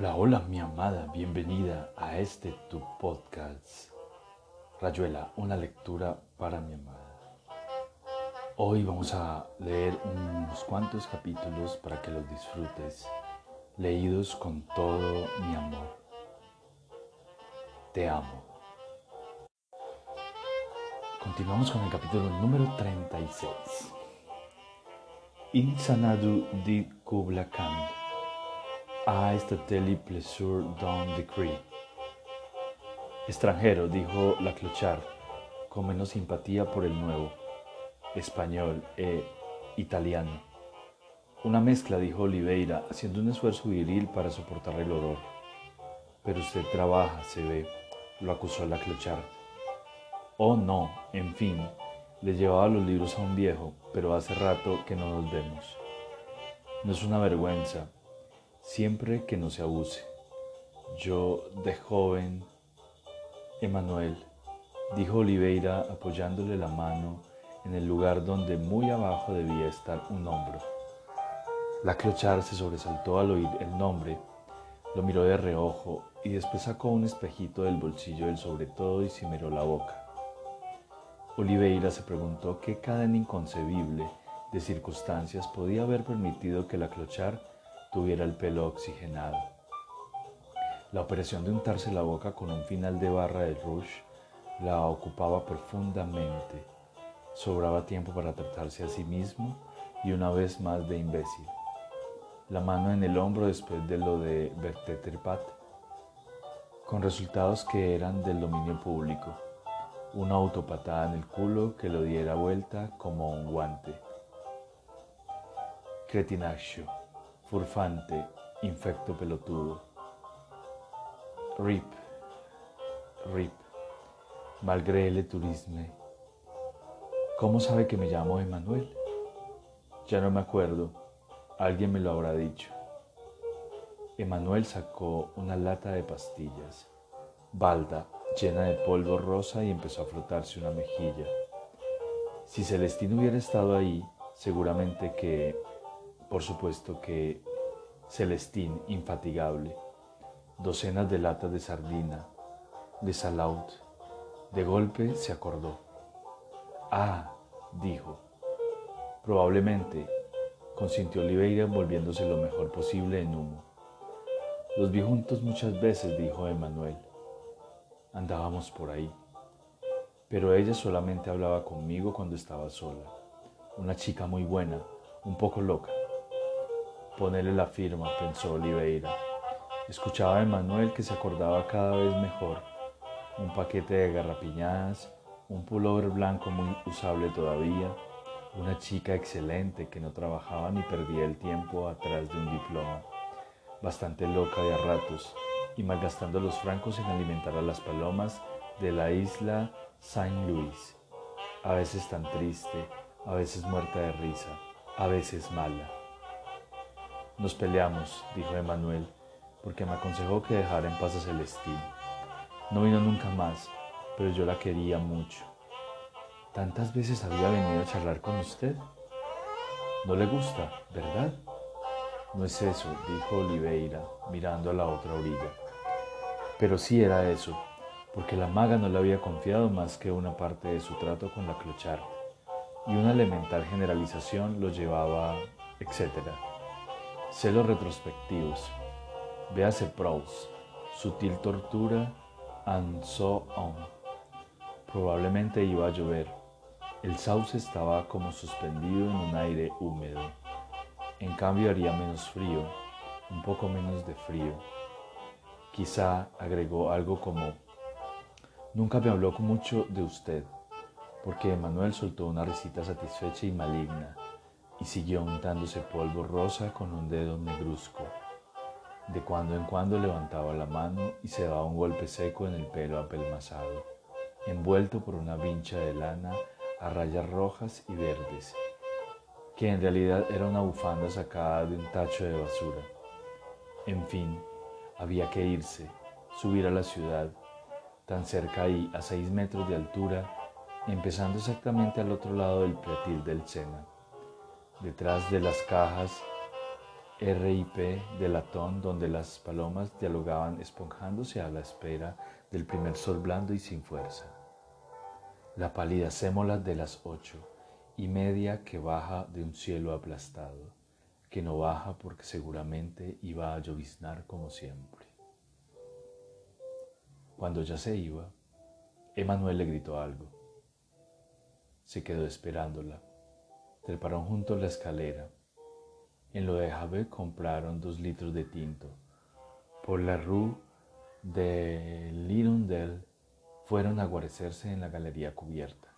Hola, hola mi amada, bienvenida a este tu podcast. Rayuela, una lectura para mi amada. Hoy vamos a leer unos cuantos capítulos para que los disfrutes, leídos con todo mi amor. Te amo. Continuamos con el capítulo número 36. Insanadu di Kubla Khan a Estateli Plessur Don Decree. Extranjero, dijo la Clochard, con menos simpatía por el nuevo, español e italiano. Una mezcla, dijo Oliveira, haciendo un esfuerzo viril para soportar el olor. Pero usted trabaja, se ve, lo acusó la Clochard. Oh, no, en fin, le llevaba los libros a un viejo, pero hace rato que no nos vemos. No es una vergüenza, siempre que no se abuse. Yo de joven, Emanuel, dijo Oliveira apoyándole la mano en el lugar donde muy abajo debía estar un hombro. La clochar se sobresaltó al oír el nombre, lo miró de reojo y después sacó un espejito del bolsillo del sobre todo y se miró la boca. Oliveira se preguntó qué cadena inconcebible de circunstancias podía haber permitido que la clochar tuviera el pelo oxigenado. La operación de untarse la boca con un final de barra de rouge la ocupaba profundamente. Sobraba tiempo para tratarse a sí mismo y una vez más de imbécil. La mano en el hombro después de lo de Berteterpat, con resultados que eran del dominio público. Una autopatada en el culo que lo diera vuelta como un guante. Cretinaccio furfante, infecto pelotudo. Rip, rip, malgré le turisme. ¿Cómo sabe que me llamo Emanuel? Ya no me acuerdo, alguien me lo habrá dicho. Emanuel sacó una lata de pastillas, balda, llena de polvo rosa y empezó a frotarse una mejilla. Si Celestino hubiera estado ahí, seguramente que por supuesto que Celestín, infatigable, docenas de latas de sardina, de salaud. De golpe se acordó. Ah, dijo. Probablemente, consintió Oliveira envolviéndose lo mejor posible en humo. Los vi juntos muchas veces, dijo Emanuel. Andábamos por ahí. Pero ella solamente hablaba conmigo cuando estaba sola. Una chica muy buena, un poco loca. Ponerle la firma, pensó Oliveira. Escuchaba a Emanuel que se acordaba cada vez mejor. Un paquete de garrapiñadas, un pullover blanco muy usable todavía, una chica excelente que no trabajaba ni perdía el tiempo atrás de un diploma, bastante loca de a ratos y malgastando los francos en alimentar a las palomas de la isla Saint Louis, a veces tan triste, a veces muerta de risa, a veces mala. Nos peleamos, dijo Emanuel, porque me aconsejó que dejara en paz a Celestín. No vino nunca más, pero yo la quería mucho. ¿Tantas veces había venido a charlar con usted? No le gusta, ¿verdad? No es eso, dijo Oliveira, mirando a la otra orilla. Pero sí era eso, porque la maga no le había confiado más que una parte de su trato con la clochar, y una elemental generalización lo llevaba, etcétera. Celos retrospectivos. Véase Proust. Sutil tortura and so on. Probablemente iba a llover. El sauce estaba como suspendido en un aire húmedo. En cambio haría menos frío, un poco menos de frío. Quizá agregó algo como, nunca me habló mucho de usted, porque Emanuel soltó una risita satisfecha y maligna y siguió untándose polvo rosa con un dedo negruzco. De cuando en cuando levantaba la mano y se daba un golpe seco en el pelo apelmazado, envuelto por una vincha de lana a rayas rojas y verdes, que en realidad era una bufanda sacada de un tacho de basura. En fin, había que irse, subir a la ciudad, tan cerca ahí, a seis metros de altura, empezando exactamente al otro lado del pretil del Sena detrás de las cajas RIP de latón donde las palomas dialogaban esponjándose a la espera del primer sol blando y sin fuerza. La pálida sémola de las ocho y media que baja de un cielo aplastado, que no baja porque seguramente iba a lloviznar como siempre. Cuando ya se iba, Emanuel le gritó algo. Se quedó esperándola. Treparon juntos la escalera en lo de Javé compraron dos litros de tinto. Por la rue de Lirondelle fueron a guarecerse en la galería cubierta.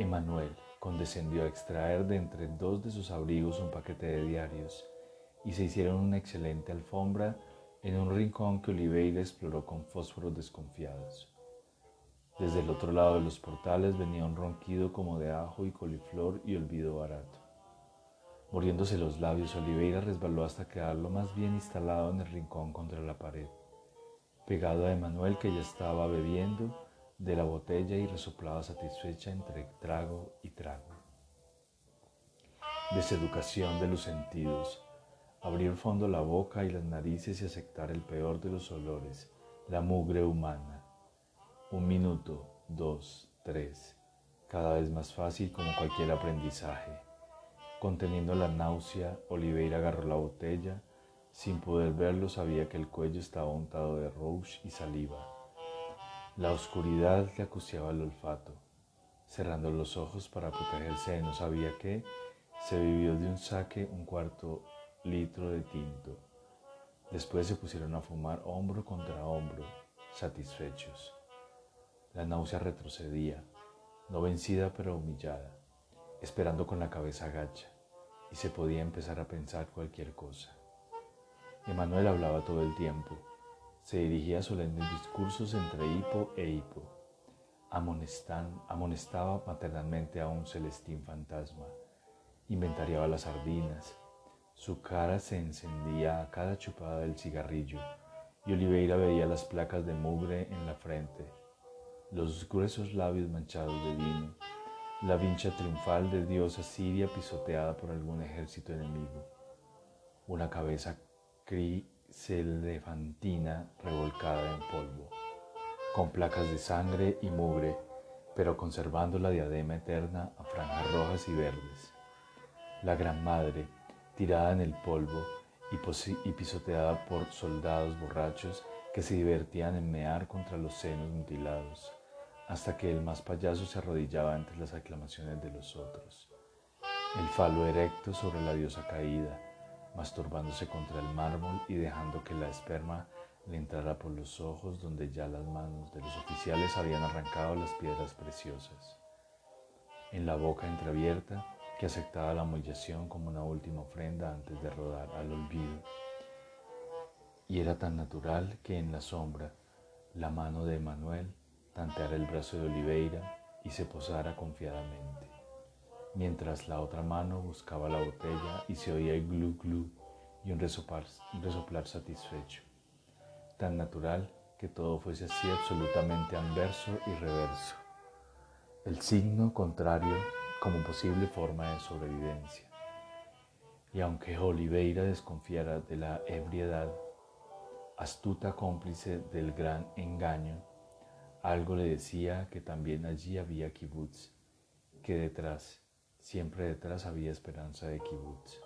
Emanuel condescendió a extraer de entre dos de sus abrigos un paquete de diarios y se hicieron una excelente alfombra en un rincón que Oliveira exploró con fósforos desconfiados. Desde el otro lado de los portales venía un ronquido como de ajo y coliflor y olvido barato. Muriéndose los labios, Oliveira resbaló hasta quedarlo más bien instalado en el rincón contra la pared, pegado a Emanuel que ya estaba bebiendo de la botella y resoplaba satisfecha entre trago y trago. Deseducación de los sentidos, abrir fondo la boca y las narices y aceptar el peor de los olores, la mugre humana. Un minuto, dos, tres, cada vez más fácil como cualquier aprendizaje. Conteniendo la náusea, Oliveira agarró la botella. Sin poder verlo, sabía que el cuello estaba untado de rouge y saliva. La oscuridad le acuciaba el olfato. Cerrando los ojos para protegerse de no sabía qué, se vivió de un saque un cuarto litro de tinto. Después se pusieron a fumar hombro contra hombro, satisfechos. La náusea retrocedía, no vencida pero humillada esperando con la cabeza agacha, y se podía empezar a pensar cualquier cosa. Emanuel hablaba todo el tiempo, se dirigía solemnes discursos entre hipo e hipo, amonestaba maternalmente a un celestín fantasma, inventariaba las sardinas, su cara se encendía a cada chupada del cigarrillo y Oliveira veía las placas de mugre en la frente, los gruesos labios manchados de vino la vincha triunfal de diosa siria pisoteada por algún ejército enemigo, una cabeza criselefantina revolcada en polvo, con placas de sangre y mugre, pero conservando la diadema eterna a franjas rojas y verdes. La Gran Madre, tirada en el polvo y, y pisoteada por soldados borrachos que se divertían en mear contra los senos mutilados hasta que el más payaso se arrodillaba entre las aclamaciones de los otros. El falo erecto sobre la diosa caída, masturbándose contra el mármol y dejando que la esperma le entrara por los ojos donde ya las manos de los oficiales habían arrancado las piedras preciosas. En la boca entreabierta que aceptaba la humillación como una última ofrenda antes de rodar al olvido. Y era tan natural que en la sombra la mano de Manuel tanteara el brazo de Oliveira y se posara confiadamente, mientras la otra mano buscaba la botella y se oía el glu glu y un resoplar, un resoplar satisfecho, tan natural que todo fuese así absolutamente anverso y reverso, el signo contrario como posible forma de sobrevivencia. Y aunque Oliveira desconfiara de la ebriedad, astuta cómplice del gran engaño, algo le decía que también allí había kibbutz, que detrás, siempre detrás había esperanza de kibbutz.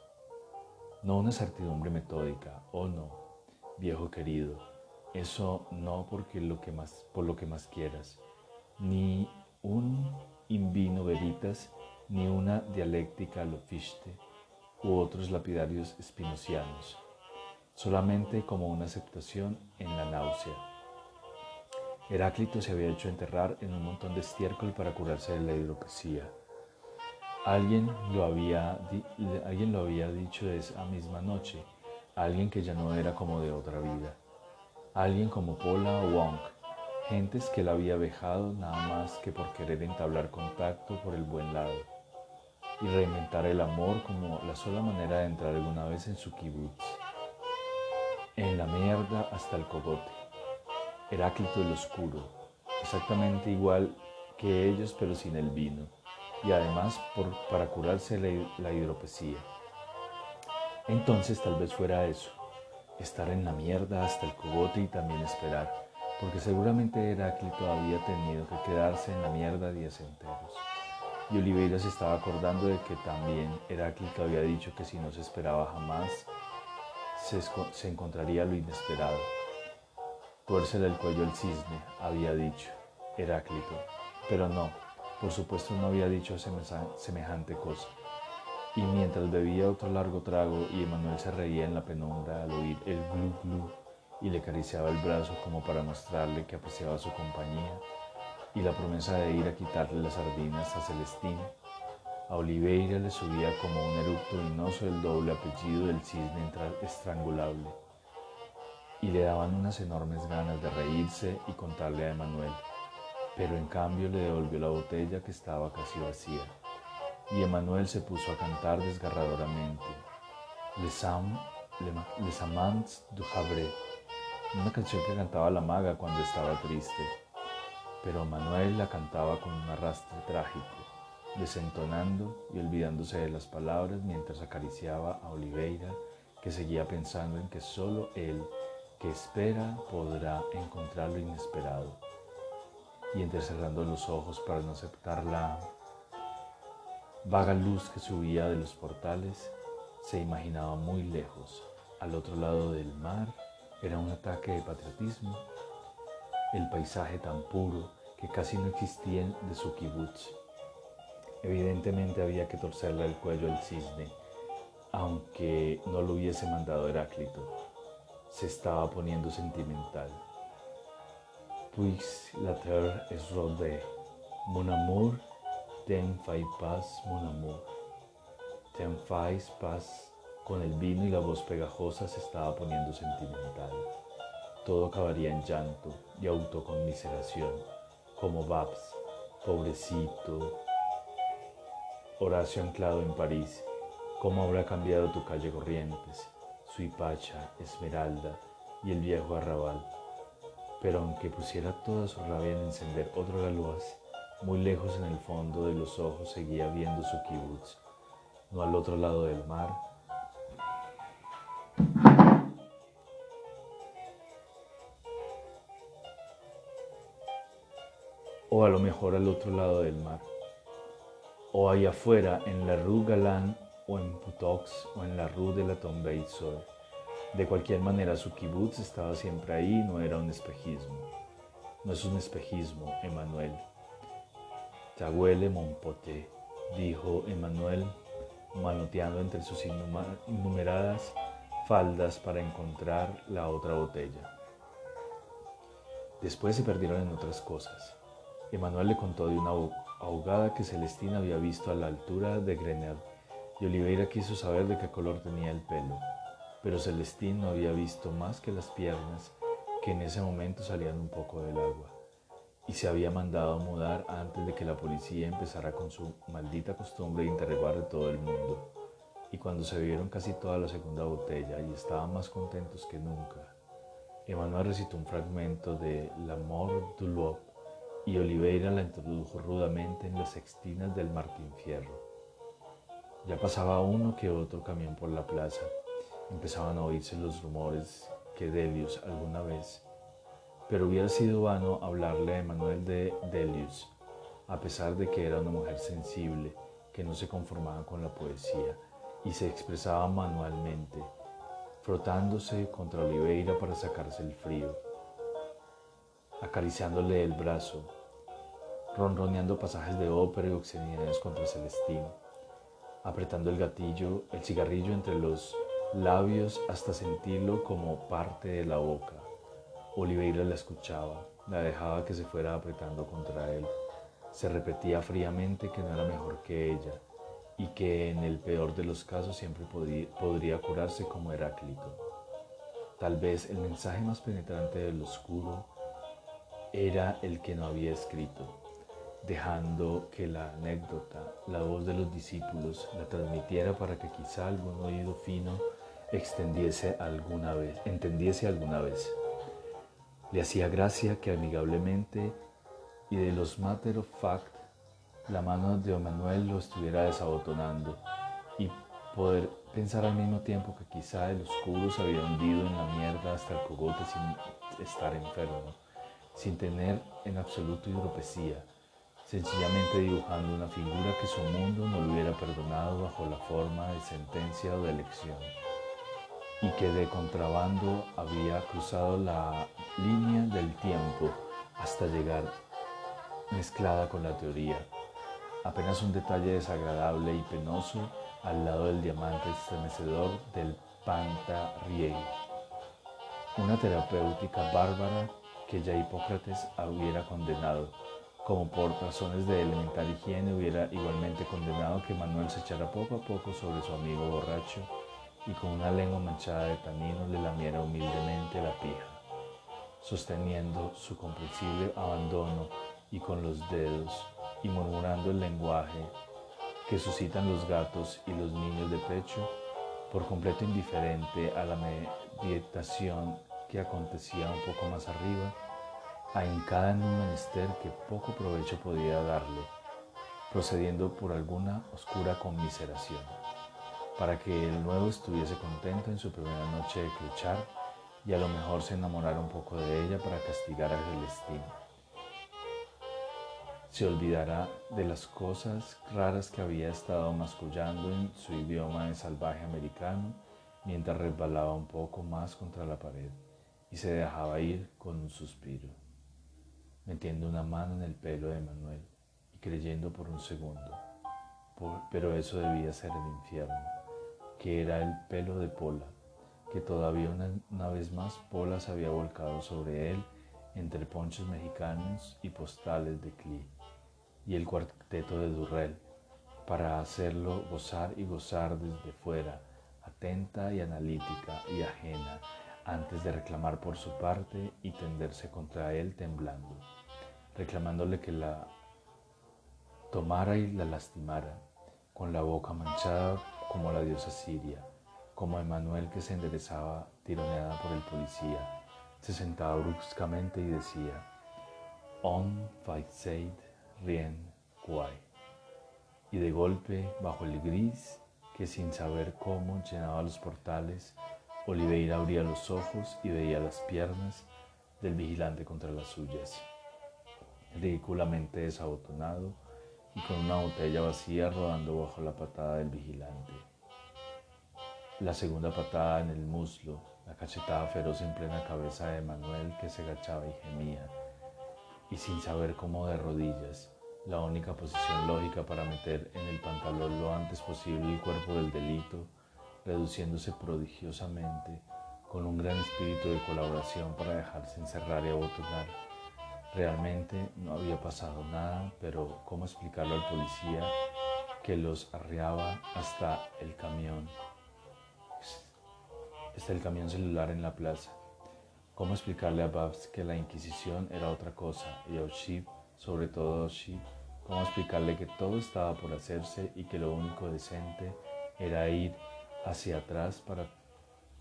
No una certidumbre metódica, oh no, viejo querido, eso no porque lo que más, por lo que más quieras, ni un invino veritas, ni una dialéctica lo u otros lapidarios espinocianos, solamente como una aceptación en la náusea Heráclito se había hecho enterrar en un montón de estiércol para curarse de la hidropesía. Alguien lo, había alguien lo había dicho esa misma noche, alguien que ya no era como de otra vida, alguien como Paula Wong, gentes que la había vejado nada más que por querer entablar contacto por el buen lado y reinventar el amor como la sola manera de entrar alguna vez en su kibutz. En la mierda hasta el cogote. Heráclito el Oscuro, exactamente igual que ellos pero sin el vino, y además para curarse la, hidropesía. Entonces tal vez fuera eso, estar en la mierda hasta el cogote y también esperar, porque seguramente Heráclito había tenido que quedarse en la mierda días enteros. Y Oliveira se estaba acordando de que también Heráclito había dicho que si no se esperaba jamás, se encontraría lo inesperado. Tuércele el cuello al cisne, había dicho Heráclito, pero no, por supuesto no había dicho semejante cosa. Y mientras bebía otro largo trago y Emanuel se reía en la penumbra al oír el glu glu y le acariciaba el brazo como para mostrarle que apreciaba su compañía y la promesa de ir a quitarle las sardinas a Celestina, a Oliveira le subía como un eructo vinoso el doble apellido del cisne estrangulable y le daban unas enormes ganas de reírse y contarle a Emanuel, pero en cambio le devolvió la botella que estaba casi vacía. Y Emanuel se puso a cantar desgarradoramente. Les, Am, Les Amants du Havre, una canción que cantaba la maga cuando estaba triste. Pero Emanuel la cantaba con un arrastre trágico, desentonando y olvidándose de las palabras mientras acariciaba a Oliveira, que seguía pensando en que solo él, que espera, podrá encontrar lo inesperado. Y entrecerrando los ojos para no aceptar la vaga luz que subía de los portales se imaginaba muy lejos, al otro lado del mar, era un ataque de patriotismo, el paisaje tan puro que casi no existía de su kibutz. Evidentemente había que torcerle el cuello al cisne, aunque no lo hubiese mandado Heráclito. Se estaba poniendo sentimental. Puis la terre es rodée, mon amour Ten fais paz, mon amour. Ten fais paz. Con el vino y la voz pegajosa se estaba poniendo sentimental. Todo acabaría en llanto y autoconmiseración, como Babs, pobrecito. Horacio anclado en París, cómo habrá cambiado tu calle Corrientes, Suipacha, Esmeralda y el viejo arrabal. Pero aunque pusiera toda su rabia en encender otro galoaz, muy lejos en el fondo de los ojos seguía viendo su kibutz, no al otro lado del mar. O a lo mejor al otro lado del mar. O allá afuera en la Rue Galán o en Putox o en la Rue de la Tombée De cualquier manera su kibutz estaba siempre ahí, no era un espejismo. No es un espejismo, Emanuel huele Monpoté, dijo Emanuel, manoteando entre sus innumeradas faldas para encontrar la otra botella. Después se perdieron en otras cosas. Emanuel le contó de una ahogada que Celestina había visto a la altura de Grenelle y Oliveira quiso saber de qué color tenía el pelo, pero Celestín no había visto más que las piernas que en ese momento salían un poco del agua y se había mandado mudar antes de que la policía empezara con su maldita costumbre de interrogar de todo el mundo. Y cuando se vieron casi toda la segunda botella y estaban más contentos que nunca, Emanuel recitó un fragmento de La Mort du Loup y Oliveira la introdujo rudamente en las sextinas del Martín Fierro. Ya pasaba uno que otro camión por la plaza. Empezaban a oírse los rumores que Delius alguna vez pero hubiera sido vano hablarle a Emanuel de Delius, a pesar de que era una mujer sensible, que no se conformaba con la poesía y se expresaba manualmente, frotándose contra Oliveira para sacarse el frío, acariciándole el brazo, ronroneando pasajes de ópera y obscenidades contra Celestino, apretando el gatillo, el cigarrillo entre los labios hasta sentirlo como parte de la boca Oliveira la escuchaba, la dejaba que se fuera apretando contra él. Se repetía fríamente que no era mejor que ella y que en el peor de los casos siempre podría, curarse como Heráclito. Tal vez el mensaje más penetrante del oscuro era el que no había escrito, dejando que la anécdota, la voz de los discípulos, la transmitiera para que quizá algún oído fino extendiese alguna vez, entendiese alguna vez. Le hacía gracia que amigablemente y de los matter of fact la mano de Manuel lo estuviera desabotonando y Poder pensar al mismo tiempo que quizá el oscuro se había hundido en la mierda hasta el cogote sin estar enfermo, sin tener en absoluto hidropesía, sencillamente dibujando una figura que su mundo no le hubiera perdonado bajo la forma de sentencia o de elección, y que de contrabando había cruzado la línea del tiempo hasta llegar mezclada con la teoría, apenas un detalle desagradable y penoso al lado del diamante estremecedor del Pantariel, una terapéutica bárbara que ya Hipócrates hubiera condenado, como por razones de elemental higiene hubiera igualmente condenado que Manuel se echara poco a poco sobre su amigo borracho y con una lengua manchada de tanino le lamiera humildemente la pija, sosteniendo su comprensible abandono y con los dedos y murmurando el lenguaje que suscitan los gatos y los niños de pecho, por completo indiferente a la meditación que acontecía un poco más arriba, ahincada en un menester que poco provecho podía darle, procediendo por alguna oscura conmiseración, para que el nuevo estuviese contento en su primera noche de cluchar y a lo mejor se enamorara un poco de ella para castigar a Celestino. Se olvidará de las cosas raras que había estado mascullando en su idioma de salvaje americano mientras resbalaba un poco más contra la pared y se dejaba ir con un suspiro, metiendo una mano en el pelo de Manuel y creyendo por un segundo, pero eso debía ser el infierno, que era el pelo de Pola, que todavía una, vez más Pola se había volcado sobre él entre ponchos mexicanos y postales de Clee y el cuarteto de Durrell, para hacerlo gozar y gozar desde fuera, atenta y analítica y ajena, antes de reclamar por su parte y tenderse contra él temblando, reclamándole que la tomara y la lastimara, con la boca manchada como la diosa siria, como Emanuel que se enderezaba tironeada por el policía, se sentaba bruscamente y decía, On fight Rien Guay. Y de golpe, bajo el gris que sin saber cómo llenaba los portales, Oliveira abría los ojos y veía las piernas del vigilante contra las suyas, ridículamente desabotonado y con una botella vacía rodando bajo la patada del vigilante. La segunda patada en el muslo, la cachetada feroz en plena cabeza de Manuel que se agachaba y gemía y sin saber cómo de rodillas, la única posición lógica para meter en el pantalón lo antes posible el cuerpo del delito, reduciéndose prodigiosamente con un gran espíritu de colaboración para dejarse encerrar y abotonar. Realmente no había pasado nada, pero ¿cómo explicarlo al policía que los arreaba hasta el camión? Hasta el camión celular en la plaza. ¿Cómo explicarle a Babs que la Inquisición era otra cosa y a O'Shea, sobre todo a O'Shea, cómo explicarle que todo estaba por hacerse y que lo único decente era ir hacia atrás para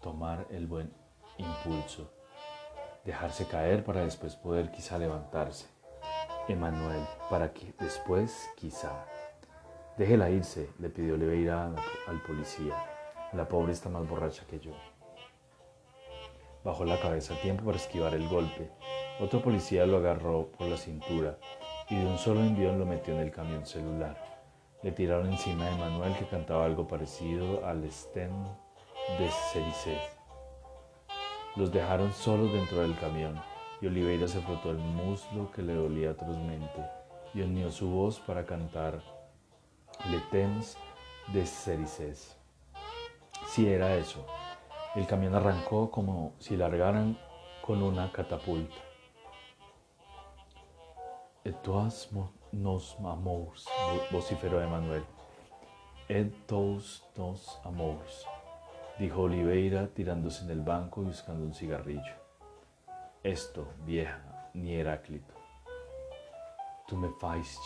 tomar el buen impulso, dejarse caer para después poder quizá levantarse. Emanuel, para que después quizá. Déjela irse, le pidió Oliveira al policía. La pobre está más borracha que yo. Bajó la cabeza a tiempo para esquivar el golpe. Otro policía lo agarró por la cintura y de un solo envión lo metió en el camión celular. Le tiraron encima de Manuel que cantaba algo parecido al stem de Cericet. Los dejaron solos dentro del camión y Oliveira se frotó el muslo que le dolía atrozmente y unió su voz para cantar Le Temps de Cericet. Si era eso, el camión arrancó como si largaran con una catapulta. Et todos nos amors, vociferó Emanuel. Et todos nos amors, dijo Oliveira tirándose en el banco y buscando un cigarrillo. Esto, vieja, ni Heráclito. ¿Tú me fais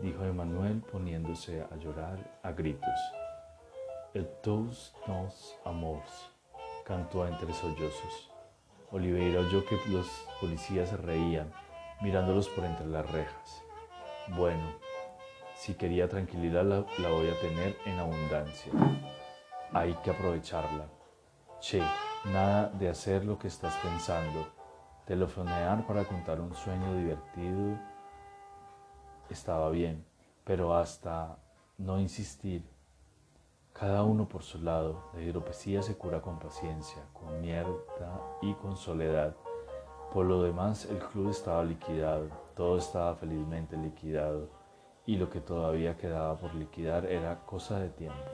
dijo Emanuel poniéndose a llorar a gritos. El tous nos amors, cantó entre sollozos. Oliveira oyó que los policías reían, mirándolos por entre las rejas. Bueno, Si quería tranquilidad la, voy a tener en abundancia. Hay que aprovecharla. Che, nada de hacer lo que estás pensando. Telefonear para contar un sueño divertido estaba bien, pero hasta no insistir. Cada uno por su lado, la hidropesía se cura con paciencia, con mierda y con soledad. Por lo demás, el club estaba liquidado, todo estaba felizmente liquidado, y lo que todavía quedaba por liquidar era cosa de tiempo.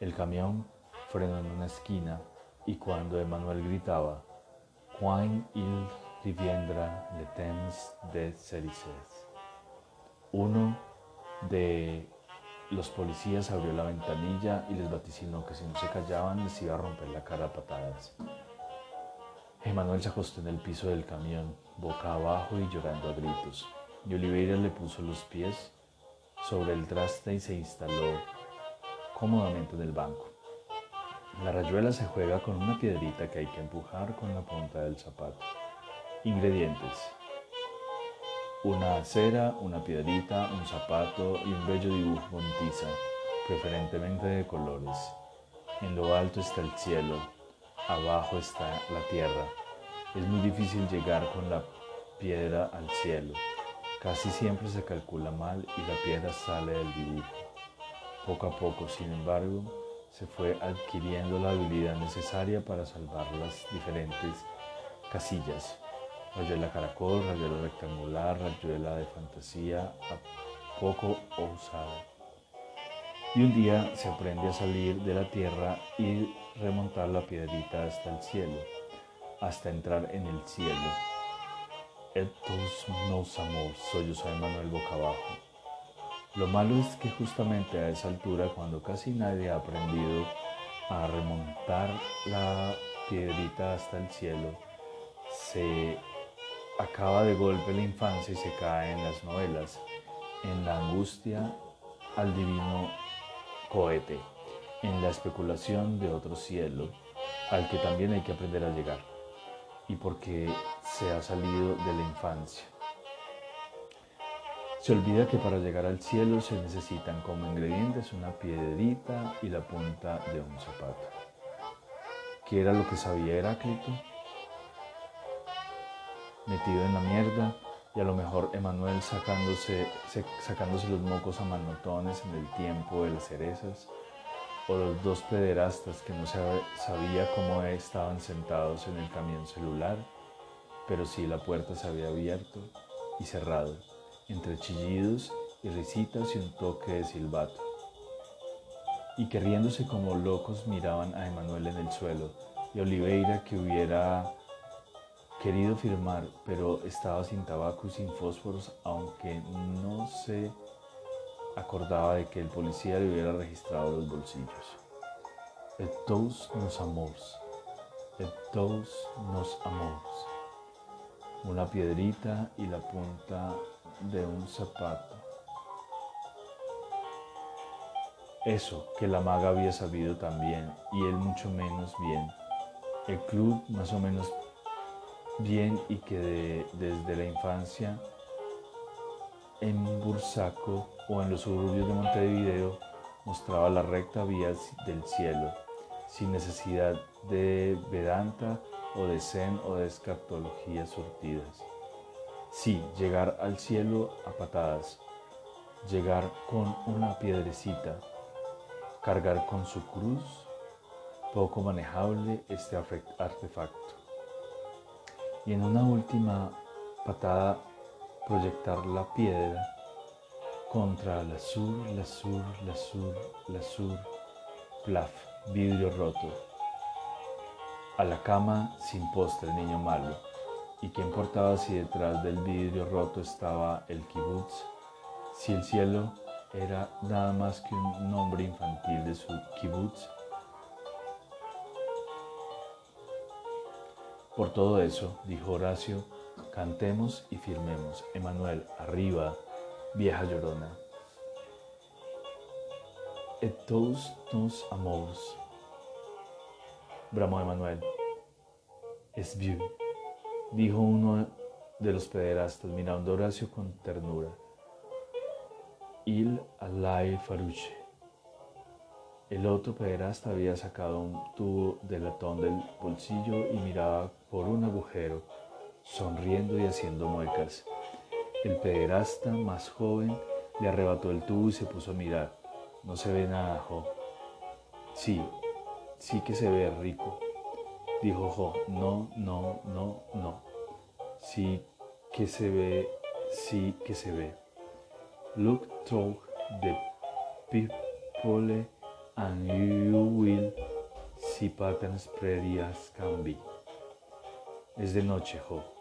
El camión frenó en una esquina y cuando Emanuel gritaba, Coin il riviendra le temps de Cerices, uno de los policías abrió la ventanilla y les vaticinó que si no se callaban les iba a romper la cara a patadas. Emanuel se acostó en el piso del camión, boca abajo y llorando a gritos, y Oliveira le puso los pies sobre el traste y se instaló cómodamente en el banco. La rayuela se juega con una piedrita que hay que empujar con la punta del zapato. Ingredientes. Una cera, una piedrita, un zapato y un bello dibujo con tiza, preferentemente de colores. En lo alto está el cielo, abajo está la tierra. Es muy difícil llegar con la piedra al cielo. Casi siempre se calcula mal y la piedra sale del dibujo. Poco a poco, sin embargo, se fue adquiriendo la habilidad necesaria para salvar las diferentes casillas. Rayuela caracol, rayuela rectangular, rayuela de fantasía, poco usada. Y un día se aprende a salir de la tierra y remontar la piedrita hasta el cielo, hasta entrar en el cielo. Estos nos amor, soy yo, Manuel boca abajo. Lo malo es que justamente a esa altura, cuando casi nadie ha aprendido a remontar la piedrita hasta el cielo, se acaba de golpe la infancia y se cae en las novelas, en la angustia al divino cohete, en la especulación de otro cielo al que también hay que aprender a llegar, y porque se ha salido de la infancia. Se olvida que para llegar al cielo se necesitan como ingredientes una piedrita y la punta de un zapato. ¿Qué era lo que sabía Heráclito? Metido en la mierda y a lo mejor Emanuel sacándose, sacándose los mocos a manotones en el tiempo de las cerezas, o los dos pederastas que no sabía cómo estaban sentados en el camión celular, pero sí la puerta se había abierto y cerrado entre chillidos y risitas y un toque de silbato. Y que riéndose como locos miraban a Emanuel en el suelo y Oliveira que hubiera querido firmar, pero estaba sin tabaco y sin fósforos, aunque no se acordaba de que el policía le hubiera registrado los bolsillos. Tous nos et tous nos amors. Una piedrita y la punta de un zapato. Eso que la maga había sabido también y él mucho menos bien. El club más o menos bien y que desde la infancia en Bursaco o en los suburbios de Montevideo mostraba la recta vía del cielo, sin necesidad de Vedanta o de Zen o de escatologías surtidas. Sí, llegar al cielo a patadas, llegar con una piedrecita, cargar con su cruz, poco manejable este artefacto. Y en una última patada proyectar la piedra contra la sur, la sur, la sur, la sur, plaf, vidrio roto. A la cama sin postre, niño malo ¿Y qué importaba si detrás del vidrio roto estaba el kibutz? Si el cielo era nada más que un nombre infantil de su kibutz. Por todo eso, dijo Horacio, cantemos y firmemos. Emanuel, arriba, vieja llorona. Et tous nos amors. Bramó Emanuel. Es vieux dijo uno de los pederastas mirando a Horacio con ternura. il alay faruche. El otro pederasta había sacado un tubo de latón del bolsillo y miraba por un agujero, sonriendo y haciendo muecas. El pederasta más joven le arrebató el tubo y se puso a mirar. No se ve nada, Jo. Sí, sí que se ve rico, dijo Jo. No, no, no, no. Sí que se ve, sí que se ve. Look through the people and you will see patterns pretty can be. Es de noche, Jo.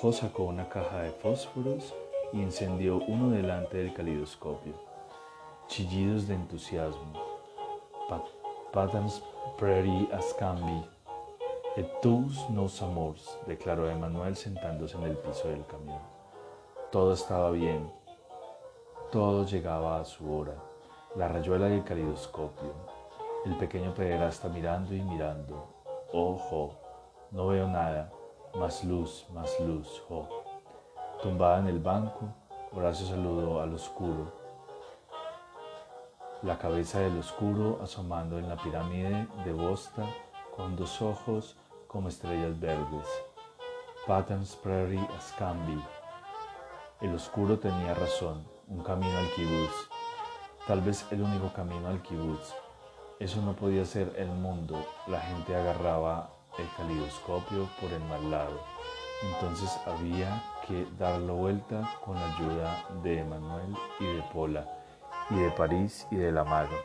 Jo sacó una caja de fósforos y encendió uno delante del calidoscopio. Chillidos de entusiasmo. patterns pretty as can be. Et tous nos amours, declaró Emanuel sentándose en el piso del camión. Todo estaba bien. Todo llegaba a su hora. La rayuela y el calidoscopio. El pequeño pederasta mirando y mirando. Ojo, no veo nada. Más luz, más luz, jo. Tumbada en el banco, Horacio saludó al oscuro. La cabeza del oscuro asomando en la pirámide de Bosta con dos ojos como estrellas verdes. Patterns Prairie Scamby. El oscuro tenía razón, un camino al kibutz. Tal vez el único camino al kibutz. Eso no podía ser el mundo. La gente agarraba el calidoscopio por el mal lado. Entonces había que darlo vuelta con la ayuda de Emanuel y de Pola, y de París y de Lamaro,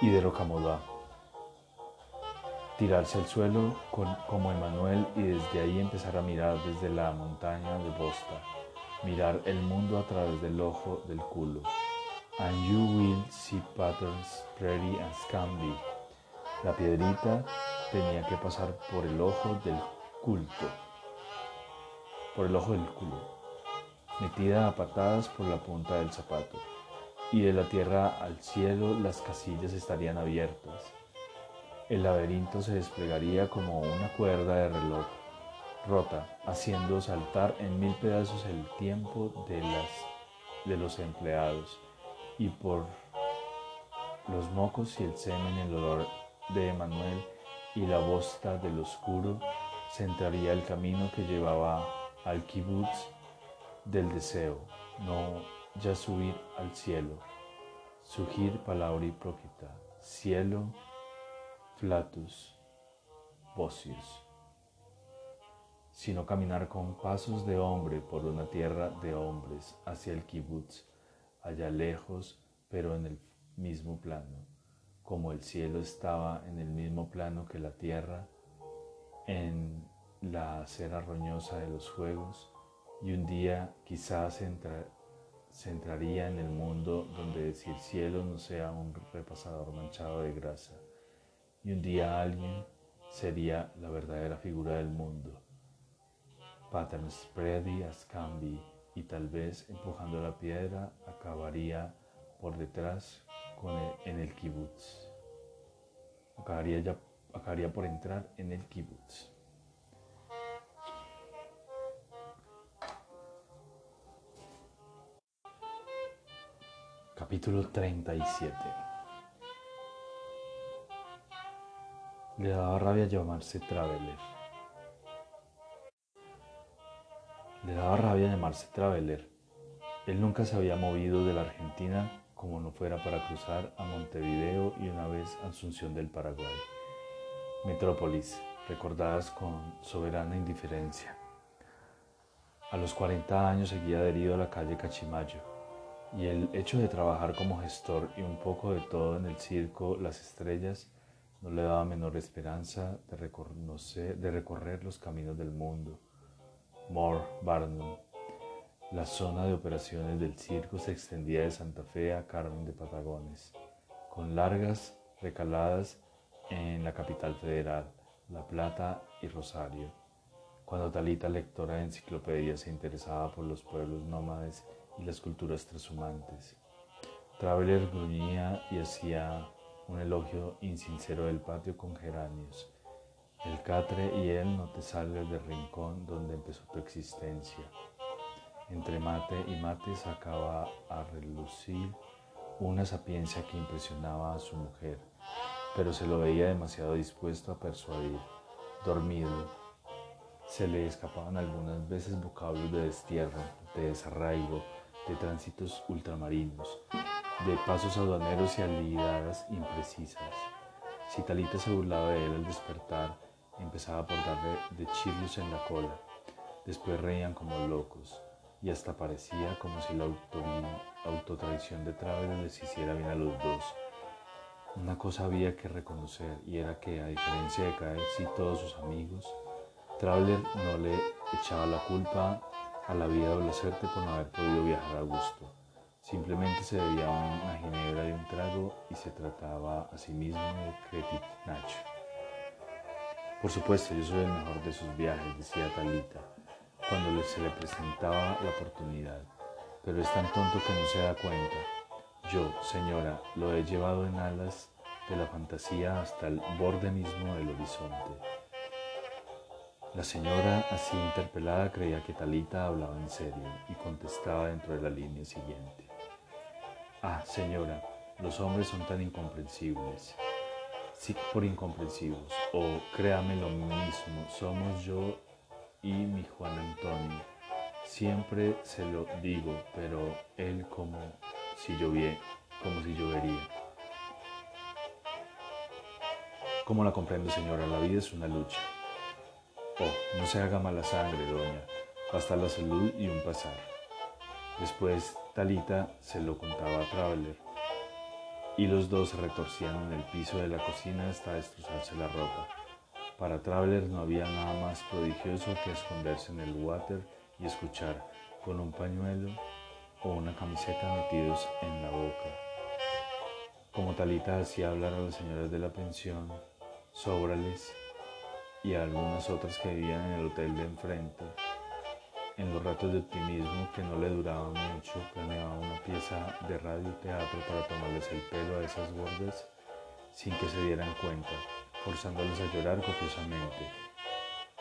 y de Rocamodá. Tirarse al suelo como Emanuel y desde ahí empezar a mirar desde la montaña de Bosta, mirar el mundo a través del ojo del culo. And you will see patterns pretty and scamby. La piedrita tenía que pasar por el ojo del culto, por el ojo del culo, metida a patadas por la punta del zapato, y de la tierra al cielo las casillas estarían abiertas. El laberinto se desplegaría como una cuerda de reloj rota, haciendo saltar en mil pedazos el tiempo de, las, de los empleados, y por los mocos y el semen el olor de Emanuel y la bosta del oscuro centraría el camino que llevaba al kibutz del deseo, no ya subir al cielo, sugir palabra hipócrita, cielo, flatus, vocius, sino caminar con pasos de hombre por una tierra de hombres hacia el kibutz, allá lejos, pero en el mismo plano, como el cielo estaba en el mismo plano que la tierra, en la acera roñosa de los juegos y un día quizás se, entraría en el mundo donde decir cielo no sea un repasador manchado de grasa y un día alguien sería la verdadera figura del mundo. Pattern spready as can be y tal vez empujando la piedra acabaría por detrás con en el kibutz. Acabaría ya acabaría por entrar en el kibutz. Capítulo 37 Le daba rabia llamarse Traveler. Le daba rabia llamarse Traveler. Él nunca se había movido de la Argentina como no fuera para cruzar a Montevideo y una vez a Asunción del Paraguay metrópolis, recordadas con soberana indiferencia. A los 40 años seguía adherido a la calle Cachimayo, y el hecho de trabajar como gestor y un poco de todo en el circo Las Estrellas no le daba menor esperanza de, recorrer los caminos del mundo. More Barnum. La zona de operaciones del circo se extendía de Santa Fe a Carmen de Patagones, con largas recaladas en la capital federal, La Plata y Rosario, cuando Talita, lectora de enciclopedias, se interesaba por los pueblos nómades y las culturas transhumantes. Traveler gruñía y hacía un elogio insincero del patio con geranios. El catre y él no te salgas del rincón donde empezó tu existencia. Entre mate y mate sacaba a relucir una sapiencia que impresionaba a su mujer, pero se lo veía demasiado dispuesto a persuadir. Dormido, se le escapaban algunas veces vocablos de destierro, de desarraigo, de tránsitos ultramarinos, de pasos aduaneros y aliadas imprecisas. Si Talita se burlaba de él al despertar, empezaba por darle de chirlos en la cola. Después reían como locos y hasta parecía como si la autotraición de Traveler les hiciera bien a los dos. Una cosa había que reconocer y era que a diferencia de caer y todos sus amigos, Traveler no le echaba la culpa a la vida de Blacerte por no haber podido viajar a gusto. Simplemente se debía a una ginebra de un trago y se trataba a sí mismo de Cretit Nacho. Por supuesto, yo soy el mejor de sus viajes, decía Talita, cuando se le presentaba la oportunidad, pero es tan tonto que no se da cuenta. Yo, señora, lo he llevado en alas de la fantasía hasta el borde mismo del horizonte. La señora, así interpelada, creía que Talita hablaba en serio y contestaba dentro de la línea siguiente. Ah, señora, los hombres son tan incomprensibles. Sí, por incomprensivos. O créame lo mismo, somos yo y mi Juan Antonio. Siempre se lo digo, pero él como si lloviera, como si llovería. ¿Cómo la comprendo, señora? La vida es una lucha. Oh, no se haga mala sangre, doña. Basta la salud y un pasar. Después, Talita se lo contaba a Traveler y los dos se retorcían en el piso de la cocina hasta destrozarse la ropa. Para Traveler no había nada más prodigioso que esconderse en el water y escuchar con un pañuelo o una camiseta metidos en la boca. Como Talita hacía hablar a las señoras de la pensión, Sóbrales y a algunas otras que vivían en el hotel de enfrente, en los ratos de optimismo que no le duraban mucho, planeaba una pieza de radio-teatro para tomarles el pelo a esas gordas sin que se dieran cuenta, forzándoles a llorar copiosamente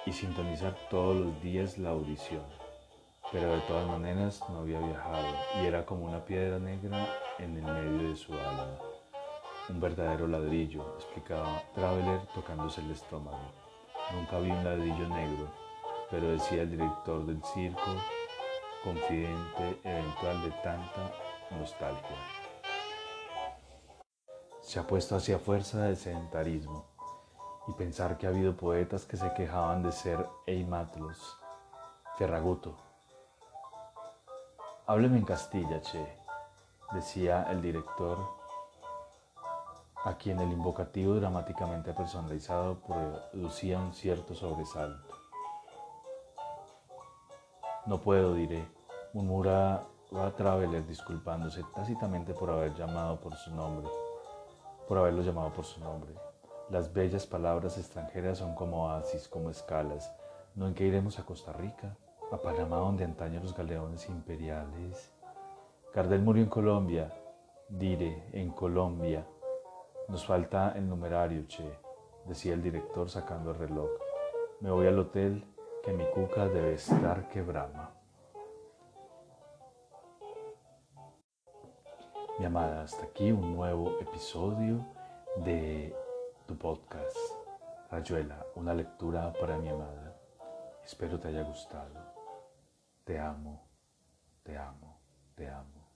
y sintonizar todos los días la audición. Pero de todas maneras no había viajado y era como una piedra negra en el medio de su alma. Un verdadero ladrillo, explicaba Traveler tocándose el estómago. Nunca vi un ladrillo negro pero decía el director del circo, confidente eventual de tanta nostalgia. Se ha puesto hacia fuerza del sedentarismo y pensar que ha habido poetas que se quejaban de ser eimatlos. Ferraguto. Hábleme en Castilla, che, decía el director, a quien el invocativo dramáticamente personalizado producía un cierto sobresalto. No puedo, diré, murmura Traveler disculpándose tácitamente por haber llamado por su nombre, por haberlo llamado por su nombre. Las bellas palabras extranjeras son como oasis, como escalas. ¿No en que iremos a Costa Rica? A Panamá, donde antaño los galeones imperiales. Cardel murió en Colombia, diré, en Colombia. Nos falta el numerario, che, decía el director sacando el reloj. Me voy al hotel que mi cuca debe estar quebrada. Mi amada, hasta aquí un nuevo episodio de tu podcast, Rayuela, una lectura para mi amada. Espero te haya gustado. Te amo, te amo, te amo,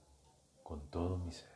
con todo mi ser.